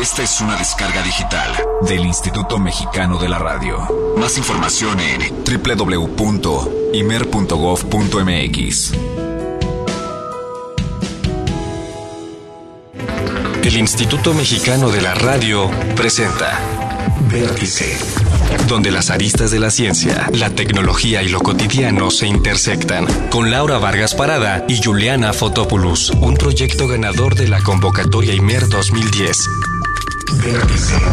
Esta es una descarga digital del Instituto Mexicano de la Radio. Más información en www.imer.gov.mx. El Instituto Mexicano de la Radio presenta Vértice, donde las aristas de la ciencia, la tecnología y lo cotidiano se intersectan, con Laura Vargas Parada y Juliana Fotopoulos, un proyecto ganador de la convocatoria IMER 2010.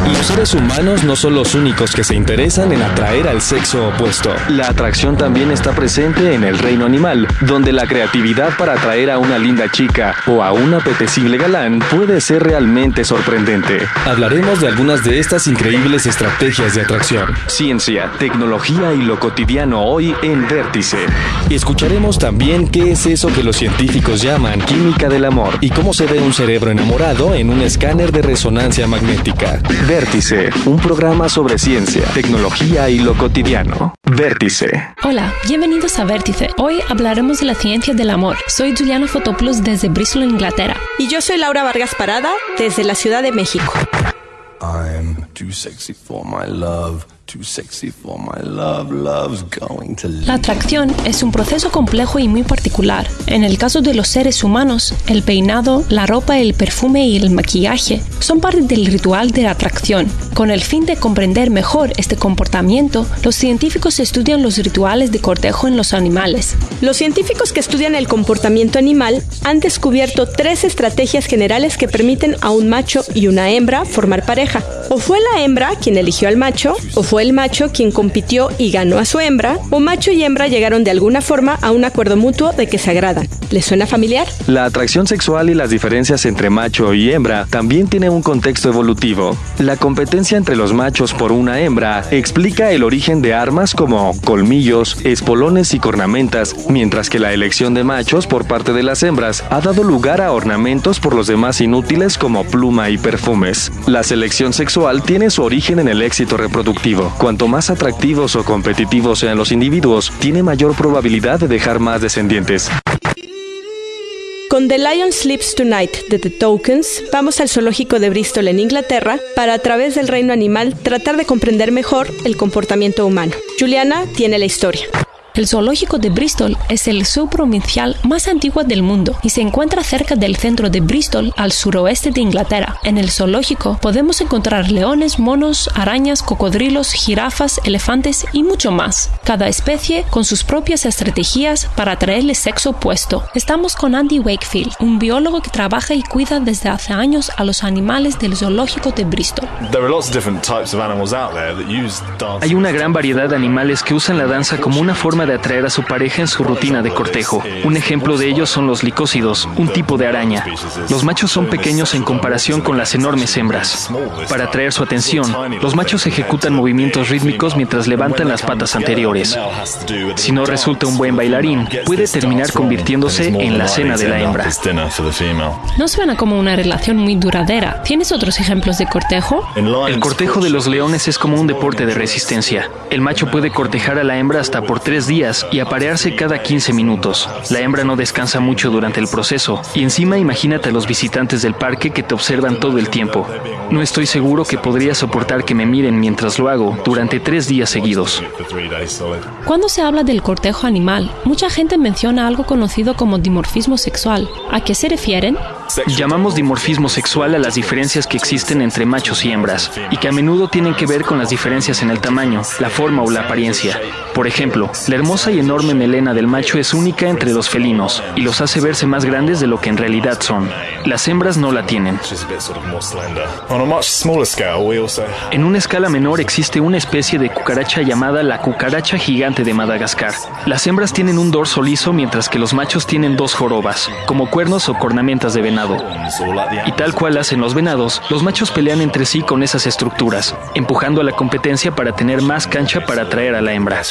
Los seres humanos no son los únicos que se interesan en atraer al sexo opuesto. La atracción también está presente en el reino animal, donde la creatividad para atraer a una linda chica o a un apetecible galán puede ser realmente sorprendente. Hablaremos de algunas de estas increíbles estrategias de atracción. Ciencia, tecnología y lo cotidiano hoy en Vértice. Escucharemos también qué es eso que los científicos llaman química del amor y cómo se ve un cerebro enamorado en un escáner de resonancia magnética. Vértice, un programa sobre ciencia, tecnología y lo cotidiano. Vértice. Hola, bienvenidos a Vértice. Hoy hablaremos de la ciencia del amor. Soy Juliana Fotopoulos desde Bristol, Inglaterra. Y yo soy Laura Vargas Parada desde la Ciudad de México. I'm too sexy for my love. Too sexy for my love, love's going to La atracción es un proceso complejo y muy particular. En el caso de los seres humanos, el peinado, la ropa, el perfume y el maquillaje son parte del ritual de la atracción. Con el fin de comprender mejor este comportamiento, los científicos estudian los rituales de cortejo en los animales. Los científicos que estudian el comportamiento animal han descubierto tres estrategias generales que permiten a un macho y una hembra formar pareja. O fue la hembra quien eligió al macho, o fue el macho quien compitió y ganó a su hembra, o macho y hembra llegaron de alguna forma a un acuerdo mutuo de que se agradan. ¿Les suena familiar? La atracción sexual y las diferencias entre macho y hembra también tienen un contexto evolutivo. La competencia entre los machos por una hembra explica el origen de armas como colmillos, espolones y cornamentas, mientras que la elección de machos por parte de las hembras ha dado lugar a ornamentos por los demás inútiles como pluma y perfumes. La selección sexual tiene su origen en el éxito reproductivo. Cuanto más atractivos o competitivos sean los individuos, tiene mayor probabilidad de dejar más descendientes. Con The Lion Sleeps Tonight de The Tokens, vamos al zoológico de Bristol en Inglaterra para a través del reino animal tratar de comprender mejor el comportamiento humano. Juliana tiene la historia. El zoológico de Bristol es el subprovincial más antiguo del mundo y se encuentra cerca del centro de Bristol al suroeste de Inglaterra. En el zoológico podemos encontrar leones, monos, arañas, cocodrilos, jirafas, elefantes y mucho más. Cada especie con sus propias estrategias para atraerle sexo opuesto. Estamos con Andy Wakefield, un biólogo que trabaja y cuida desde hace años a los animales del zoológico de Bristol. Hay una gran variedad de animales que usan la danza como una forma de atraer a su pareja en su rutina de cortejo. Un ejemplo de ellos son los licócidos, un tipo de araña. Los machos son pequeños en comparación con las enormes hembras. Para atraer su atención, los machos ejecutan movimientos rítmicos mientras levantan las patas anteriores. Si no resulta un buen bailarín, puede terminar convirtiéndose en la cena de la hembra. No suena como una relación muy duradera. ¿Tienes otros ejemplos de cortejo? El cortejo de los leones es como un deporte de resistencia. El macho puede cortejar a la hembra hasta por tres días y aparearse cada 15 minutos. La hembra no descansa mucho durante el proceso y encima imagínate a los visitantes del parque que te observan todo el tiempo. No estoy seguro que podría soportar que me miren mientras lo hago durante tres días seguidos. Cuando se habla del cortejo animal, mucha gente menciona algo conocido como dimorfismo sexual. ¿A qué se refieren? Llamamos dimorfismo sexual a las diferencias que existen entre machos y hembras, y que a menudo tienen que ver con las diferencias en el tamaño, la forma o la apariencia. Por ejemplo, la hermosa y enorme melena del macho es única entre los felinos, y los hace verse más grandes de lo que en realidad son. Las hembras no la tienen. En una escala menor existe una especie de cucaracha llamada la cucaracha gigante de Madagascar. Las hembras tienen un dorso liso mientras que los machos tienen dos jorobas, como cuernos o cornamentas de venado. Y tal cual hacen los venados, los machos pelean entre sí con esas estructuras, empujando a la competencia para tener más cancha para atraer a la hembra.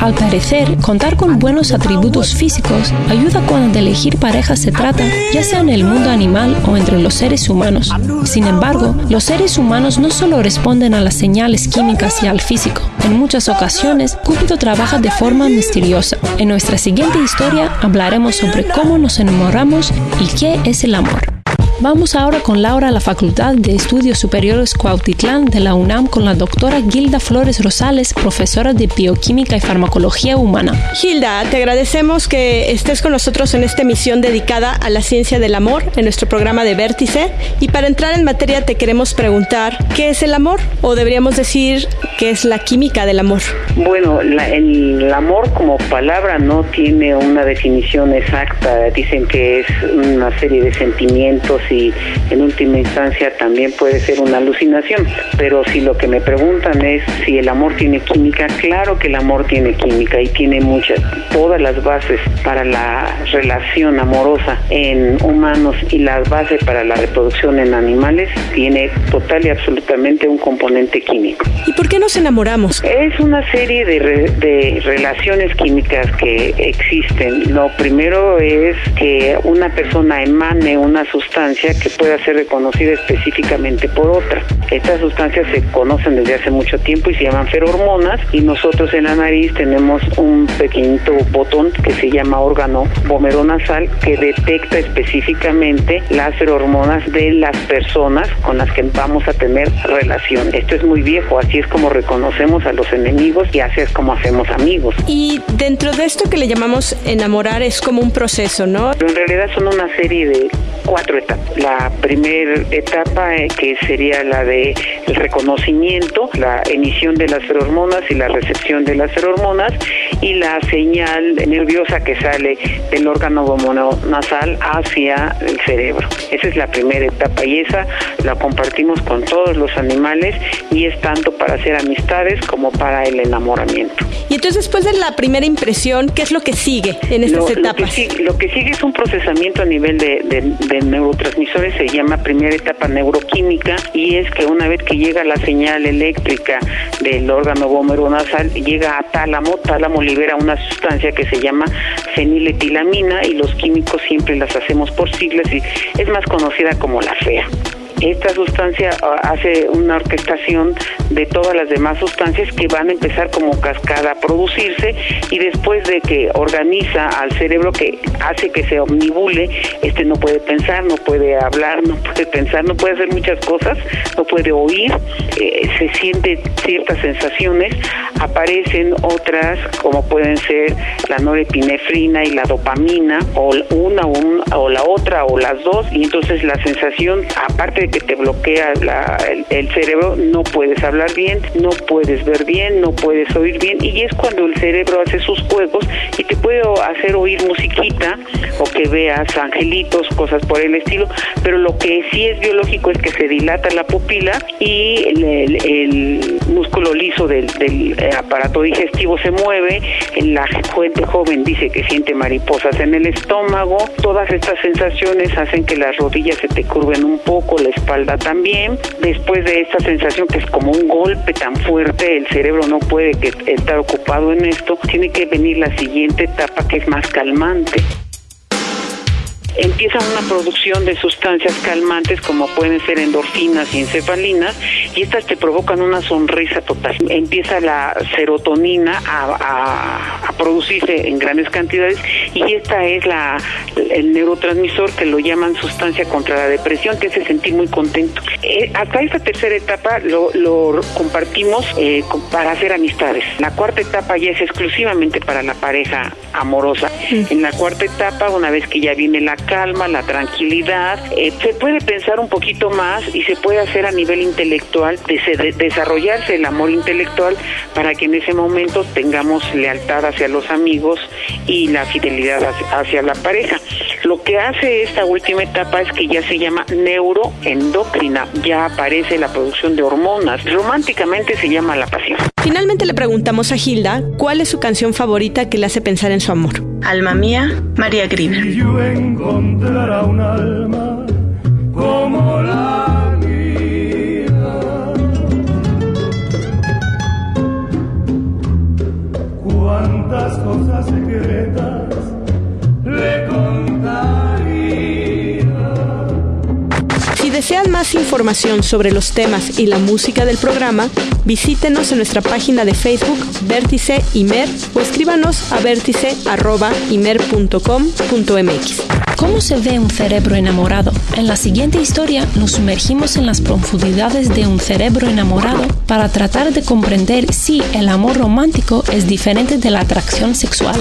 Al parecer, contar con buenos atributos físicos ayuda cuando de elegir pareja se trata, ya sea en el mundo animal o entre los seres humanos. Sin embargo, los seres humanos no solo responden a las señales químicas y al físico. En muchas ocasiones, Cúpido trabaja de forma misteriosa. En nuestra siguiente historia hablaremos sobre cómo nos enamoramos y qué es el amor. Vamos ahora con Laura a la Facultad de Estudios Superiores Cuautitlán de la UNAM con la doctora Gilda Flores Rosales, profesora de Bioquímica y Farmacología Humana. Gilda, te agradecemos que estés con nosotros en esta emisión dedicada a la ciencia del amor en nuestro programa de Vértice. Y para entrar en materia te queremos preguntar, ¿qué es el amor? O deberíamos decir, ¿qué es la química del amor? Bueno, el amor como palabra no tiene una definición exacta. Dicen que es una serie de sentimientos y en última instancia también puede ser una alucinación. Pero si lo que me preguntan es si el amor tiene química, claro que el amor tiene química y tiene muchas, todas las bases para la relación amorosa en humanos y las bases para la reproducción en animales, tiene total y absolutamente un componente químico. ¿Y por qué nos enamoramos? Es una serie de, de relaciones químicas que existen. Lo primero es que una persona emane una sustancia que pueda ser reconocida específicamente por otra. Estas sustancias se conocen desde hace mucho tiempo y se llaman ferormonas y nosotros en la nariz tenemos un pequeñito botón que se llama órgano vomeronasal que detecta específicamente las ferormonas de las personas con las que vamos a tener relación. Esto es muy viejo, así es como reconocemos a los enemigos y así es como hacemos amigos. Y dentro de esto que le llamamos enamorar es como un proceso, ¿no? Pero en realidad son una serie de cuatro etapas. La primera etapa eh, que sería la de el reconocimiento, la emisión de las hormonas y la recepción de las hormonas y la señal nerviosa que sale del órgano nasal hacia el cerebro. Esa es la primera etapa y esa la compartimos con todos los animales y es tanto para hacer amistades como para el enamoramiento. Y entonces después de la primera impresión, ¿qué es lo que sigue en estas etapas? Lo que, sigue, es un procesamiento a nivel de, de neurotransmisores se llama primera etapa neuroquímica y es que una vez que llega la señal eléctrica del órgano nasal llega a tálamo, tálamo libera una sustancia que se llama feniletilamina y los químicos siempre las hacemos por siglas y es más conocida como la FEA. Esta sustancia ah, hace una orquestación de todas las demás sustancias que van a empezar como cascada a producirse y después de que organiza al cerebro que hace que se omnibule, este no puede pensar, no puede hablar, no puede pensar, no puede hacer muchas cosas, no puede oír, eh, se siente ciertas sensaciones, aparecen otras como pueden ser la norepinefrina y la dopamina o una o la otra o las dos y entonces la sensación aparte de que te bloquea el, cerebro, no puedes hablar bien, no puedes ver bien, no puedes oír bien. Y es cuando el cerebro hace sus juegos y te puede hacer oír musiquita o que veas angelitos, cosas por el estilo, pero lo que sí es biológico es que se dilata la pupila y el, músculo liso del, eh, aparato digestivo se mueve, la gente joven dice que siente mariposas en el estómago, todas estas sensaciones hacen que las rodillas se te curven un poco, la espalda también. Después de esta sensación que es como un golpe tan fuerte, el cerebro no puede que estar ocupado en esto, tiene que venir la siguiente etapa que es más calmante empieza una producción de sustancias calmantes como pueden ser endorfinas y encefalinas y estas te provocan una sonrisa total. Empieza la serotonina a, producirse en grandes cantidades y esta es la el neurotransmisor que lo llaman sustancia contra la depresión, que hace sentir muy contento. Eh, hasta esta tercera etapa lo, compartimos eh, para hacer amistades. La cuarta etapa ya es exclusivamente para la pareja amorosa. En la cuarta etapa, una vez que ya viene la calma, la tranquilidad, eh, se puede pensar un poquito más y se puede hacer a nivel intelectual, desarrollarse el amor intelectual para que en ese momento tengamos lealtad hacia los amigos y la fidelidad hacia la pareja. Lo que hace esta última etapa es que ya se llama neuroendocrina, ya aparece la producción de hormonas. Románticamente se llama la pasión. Finalmente le preguntamos a Hilda cuál es su canción favorita que le hace pensar en su amor. Alma mía, María Grieber. Y yo encontrará un alma información sobre los temas y la música del programa, visítenos en nuestra página de Facebook Vértice Imer o escríbanos a vérticeimer.com.mx. ¿Cómo se ve un cerebro enamorado? En la siguiente historia nos sumergimos en las profundidades de un cerebro enamorado para tratar de comprender si el amor romántico es diferente de la atracción sexual.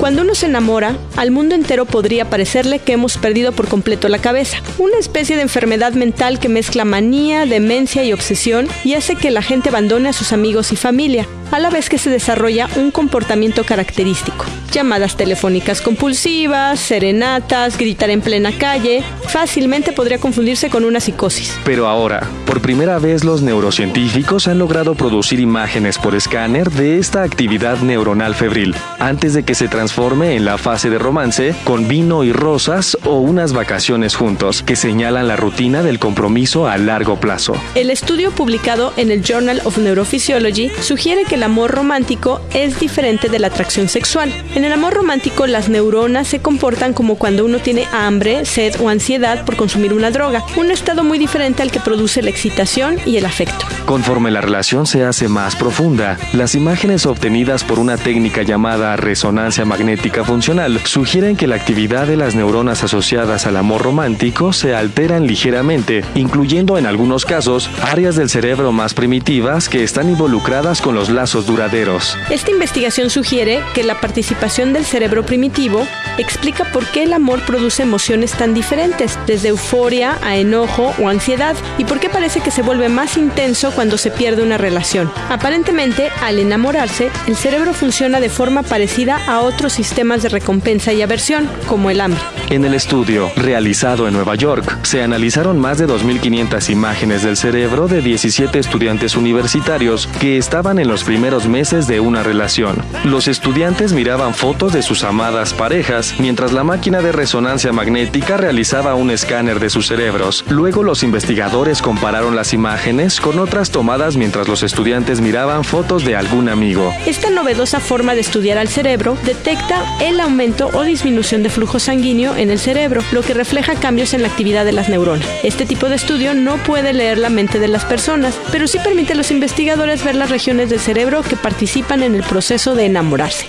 Cuando uno se enamora, al mundo entero podría parecerle que hemos perdido por completo la cabeza. Una especie de enfermedad mental que mezcla manía, demencia y obsesión y hace que la gente abandone a sus amigos y familia, a la vez que se desarrolla un comportamiento característico. Llamadas telefónicas compulsivas, serenatas, gritar en plena calle, fácilmente podría confundirse con una psicosis. Pero ahora, por primera vez los neurocientíficos han logrado producir imágenes por escáner de esta actividad neuronal febril, antes de que se transforme en la fase de romance con vino y rosas o unas vacaciones juntos, que señalan la rutina del compromiso a largo plazo. El estudio publicado en el Journal of Neurophysiology sugiere que el amor romántico es diferente de la atracción sexual. En el amor romántico las neuronas se comportan como cuando uno tiene hambre, sed o ansiedad por consumir una droga, un estado muy diferente al que produce la excitación y el afecto. Conforme la relación se hace más profunda, las imágenes obtenidas por una técnica llamada resonancia magnética funcional sugieren que la actividad de las neuronas asociadas al amor romántico se alteran ligeramente, incluyendo en algunos casos áreas del cerebro más primitivas que están involucradas con los lazos duraderos. Esta investigación sugiere que la participación del cerebro primitivo explica por qué el amor produce emociones tan diferentes, desde euforia a enojo o ansiedad, y por qué parece que se vuelve más intenso cuando se pierde una relación. Aparentemente, al enamorarse, el cerebro funciona de forma parecida a otros sistemas de recompensa y aversión, como el hambre. En el estudio, realizado en Nueva York, se analizaron más de 2.500 imágenes del cerebro de 17 estudiantes universitarios que estaban en los primeros meses de una relación. Los estudiantes miraban fotos de sus amadas parejas, mientras la máquina de resonancia magnética realizaba un escáner de sus cerebros. Luego los investigadores compararon las imágenes con otras tomadas mientras los estudiantes miraban fotos de algún amigo. Esta novedosa forma de estudiar al cerebro detecta el aumento o disminución de flujo sanguíneo en el cerebro, lo que refleja cambios en la actividad de las neuronas. Este tipo de estudio no puede leer la mente de las personas, pero sí permite a los investigadores ver las regiones del cerebro que participan en el proceso de enamorarse.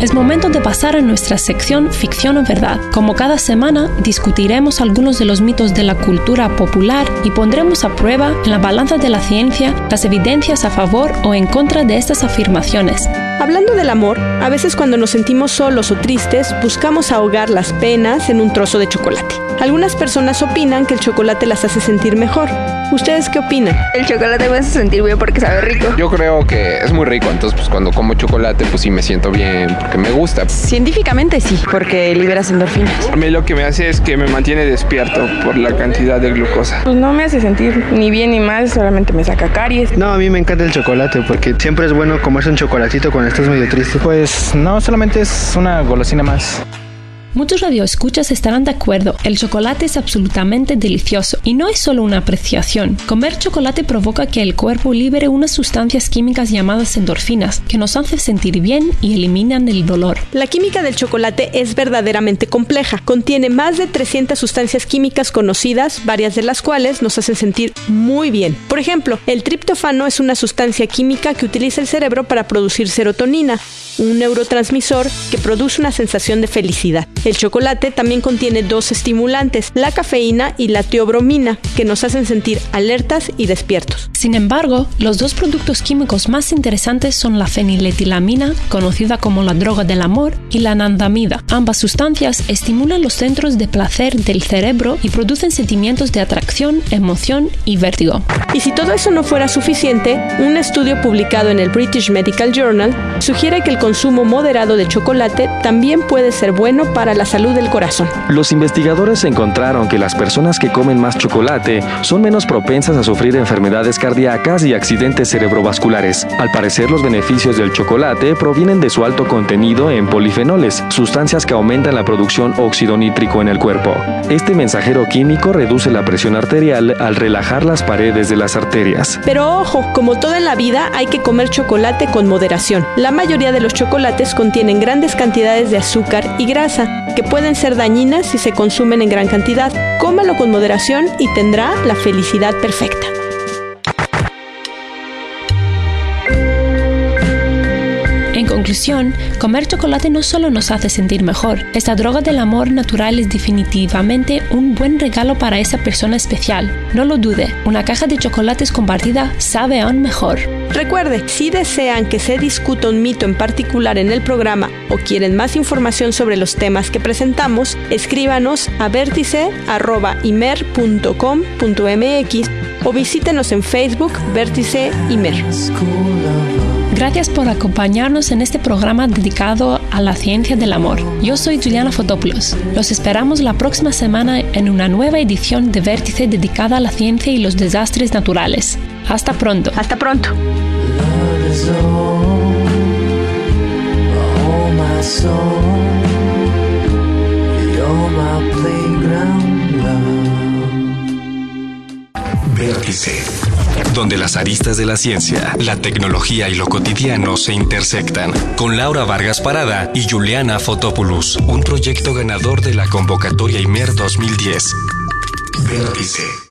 Es momento de pasar a nuestra sección Ficción o Verdad. Como cada semana, discutiremos algunos de los mitos de la cultura popular y pondremos a prueba en la balanza de la ciencia las evidencias a favor o en contra de estas afirmaciones. Hablando del amor, a veces cuando nos sentimos solos o tristes, buscamos ahogar las penas en un trozo de chocolate. Algunas personas opinan que el chocolate las hace sentir mejor. ¿Ustedes qué opinan? El chocolate me hace sentir bien porque sabe rico. Yo creo que es muy rico, entonces pues cuando como chocolate pues sí me siento bien porque me gusta. Científicamente sí, porque liberas endorfinas. A mí lo que me hace es que me mantiene despierto por la cantidad de glucosa. Pues no me hace sentir ni bien ni mal, solamente me saca caries. No, a mí me encanta el chocolate porque siempre es bueno comerse un chocolatito cuando estás medio triste. Pues no, solamente es una golosina más. Muchos radioescuchas estarán de acuerdo, el chocolate es absolutamente delicioso y no es solo una apreciación. Comer chocolate provoca que el cuerpo libere unas sustancias químicas llamadas endorfinas, que nos hacen sentir bien y eliminan el dolor. La química del chocolate es verdaderamente compleja. Contiene más de 300 sustancias químicas conocidas, varias de las cuales nos hacen sentir muy bien. Por ejemplo, el triptofano es una sustancia química que utiliza el cerebro para producir serotonina, un neurotransmisor que produce una sensación de felicidad. El chocolate también contiene dos estimulantes, la cafeína y la teobromina, que nos hacen sentir alertas y despiertos. Sin embargo, los dos productos químicos más interesantes son la feniletilamina, conocida como la droga del amor, y la anandamida. Ambas sustancias estimulan los centros de placer del cerebro y producen sentimientos de atracción, emoción y vértigo. Y si todo eso no fuera suficiente, un estudio publicado en el British Medical Journal sugiere que el consumo moderado de chocolate también puede ser bueno para la salud del corazón. Los investigadores encontraron que las personas que comen más chocolate son menos propensas a sufrir enfermedades cardíacas y accidentes cerebrovasculares. Al parecer, los beneficios del chocolate provienen de su alto contenido en polifenoles, sustancias que aumentan la producción óxido nítrico en el cuerpo. Este mensajero químico reduce la presión arterial al relajar las paredes de las arterias. Pero ojo, como todo en la vida, hay que comer chocolate con moderación. La mayoría de los chocolates contienen grandes cantidades de azúcar y grasa. Que pueden ser dañinas si se consumen en gran cantidad. Cómalo con moderación y tendrá la felicidad perfecta. Conclusión, comer chocolate no solo nos hace sentir mejor, esta droga del amor natural es definitivamente un buen regalo para esa persona especial. No lo dude, una caja de chocolates compartida sabe aún mejor. Recuerde, si desean que se discuta un mito en particular en el programa o quieren más información sobre los temas que presentamos, escríbanos a vérticeimer.com.mx o visítenos en Facebook Vértice Imer. Gracias por acompañarnos en este programa dedicado a la ciencia del amor. Yo soy Juliana Fotopoulos. Los esperamos la próxima semana en una nueva edición de Vértice dedicada a la ciencia y los desastres naturales. Hasta pronto. Hasta pronto. Vértice. Donde las aristas de la ciencia, la tecnología y lo cotidiano se intersectan. Con Laura Vargas Parada y Juliana Fotopoulos. Un proyecto ganador de la convocatoria IMER 2010. Vértice.